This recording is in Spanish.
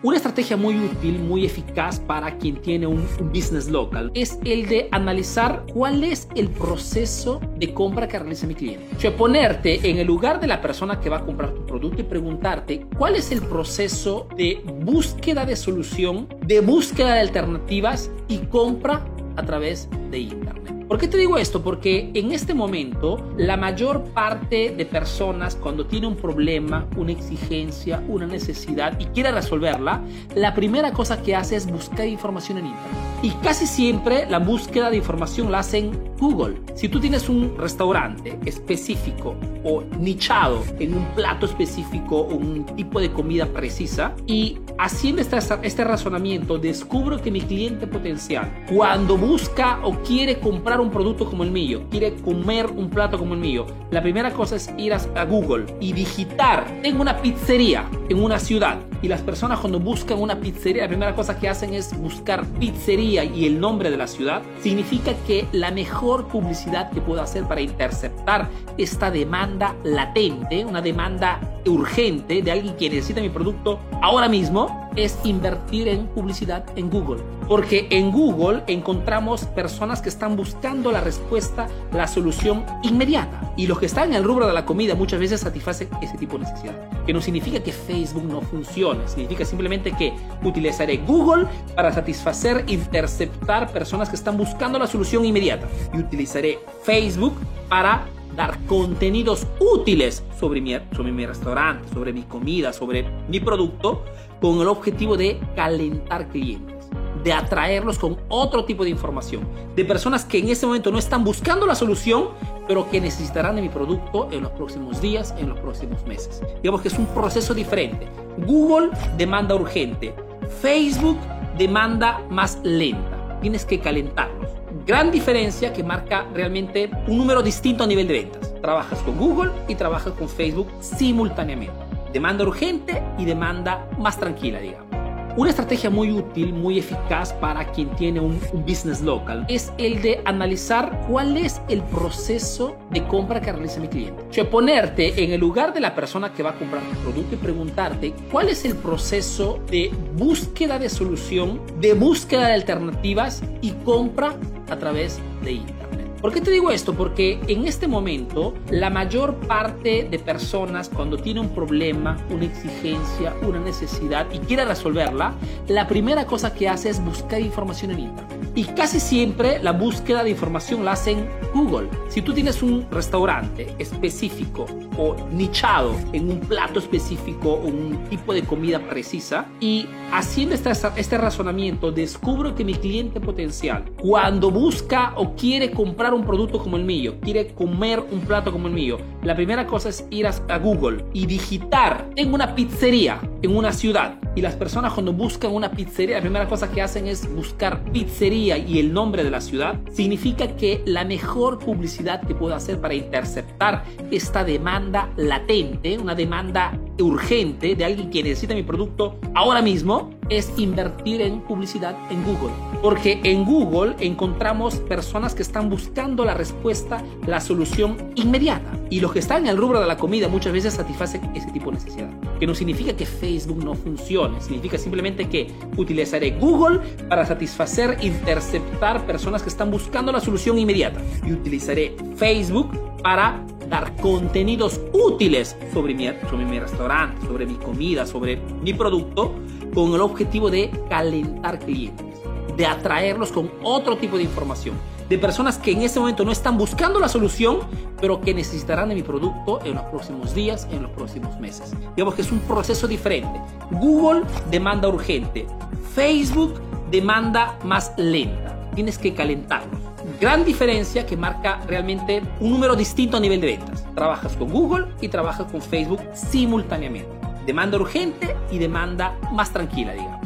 Una estrategia muy útil, muy eficaz para quien tiene un, business local es el de analizar cuál es el proceso de compra que realiza mi cliente. O sea, ponerte en el lugar de la persona que va a comprar tu producto y preguntarte cuál es el proceso de búsqueda de solución, de búsqueda de alternativas y compra a través de Internet. ¿Por qué te digo esto? Porque en este momento la mayor parte de personas cuando tiene un problema, una exigencia, una necesidad y quiere resolverla, la primera cosa que hace es buscar información en Internet. Y casi siempre la búsqueda de información la hacen Google. Si tú tienes un restaurante específico o nichado en un plato específico o un tipo de comida precisa y haciendo este, este razonamiento descubro que mi cliente potencial cuando busca o quiere comprar un producto como el mío, quiere comer un plato como el mío, la primera cosa es ir a Google y digitar. En una pizzería en una ciudad y las personas cuando buscan una pizzería, la primera cosa que hacen es buscar pizzería y el nombre de la ciudad, significa que la mejor publicidad que puedo hacer para interceptar esta demanda latente, una demanda urgente de alguien que necesita mi producto ahora mismo, es invertir en publicidad en Google. Porque en Google encontramos personas que están buscando la respuesta, la solución inmediata. Y los que están en el rubro de la comida muchas veces satisfacen ese tipo de necesidad. Que no significa que Facebook no funcione, significa simplemente que utilizaré Google para satisfacer, interceptar personas que están buscando la solución inmediata. Y utilizaré Facebook para dar contenidos útiles sobre mi, sobre mi restaurante, sobre mi comida, sobre mi producto, con el objetivo de calentar clientes de atraerlos con otro tipo de información, de personas que en ese momento no están buscando la solución, pero que necesitarán de mi producto en los próximos días, en los próximos meses. Digamos que es un proceso diferente. Google demanda urgente, Facebook demanda más lenta. Tienes que calentarlos. Gran diferencia que marca realmente un número distinto a nivel de ventas. Trabajas con Google y trabajas con Facebook simultáneamente. Demanda urgente y demanda más tranquila, digamos. Una estrategia muy útil, muy eficaz para quien tiene un, business local es el de analizar cuál es el proceso de compra que realiza mi cliente. O sea, ponerte en el lugar de la persona que va a comprar tu producto y preguntarte cuál es el proceso de búsqueda de solución, de búsqueda de alternativas y compra a través de Internet. ¿Por qué te digo esto? Porque en este momento la mayor parte de personas cuando tiene un problema, una exigencia, una necesidad y quiere resolverla, la primera cosa que hace es buscar información en Internet. Y casi siempre la búsqueda de información la hacen Google. Si tú tienes un restaurante específico o nichado en un plato específico o un tipo de comida precisa y haciendo este, este razonamiento descubro que mi cliente potencial cuando busca o quiere comprar un producto como el mío, quiere comer un plato como el mío, la primera cosa es ir a, Google y digitar en una pizzería en una ciudad. Y las personas cuando buscan una pizzería, la primera cosa que hacen es buscar pizzería y el nombre de la ciudad. Significa que la mejor publicidad que puedo hacer para interceptar esta demanda latente, una demanda urgente de alguien que necesita mi producto ahora mismo, es invertir en publicidad en Google. Porque en Google encontramos personas que están buscando la respuesta, la solución inmediata. Y los que están en el rubro de la comida muchas veces satisfacen ese tipo de necesidad. Que no significa que Facebook no funcione, significa simplemente que utilizaré Google para satisfacer, interceptar personas que están buscando la solución inmediata. Y utilizaré Facebook para dar contenidos útiles sobre mi, restaurante, sobre mi comida, sobre mi producto, con el objetivo de calentar clientes, de atraerlos con otro tipo de información, de personas que en ese momento no están buscando la solución, pero que necesitarán de mi producto en los próximos días, en los próximos meses. Digamos que es un proceso diferente. Google demanda urgente, Facebook demanda más lenta. Tienes que calentarlos gran diferencia que marca realmente un número distinto a nivel de ventas. Trabajas con Google y trabajas con Facebook simultáneamente. Demanda urgente y demanda más tranquila, digamos.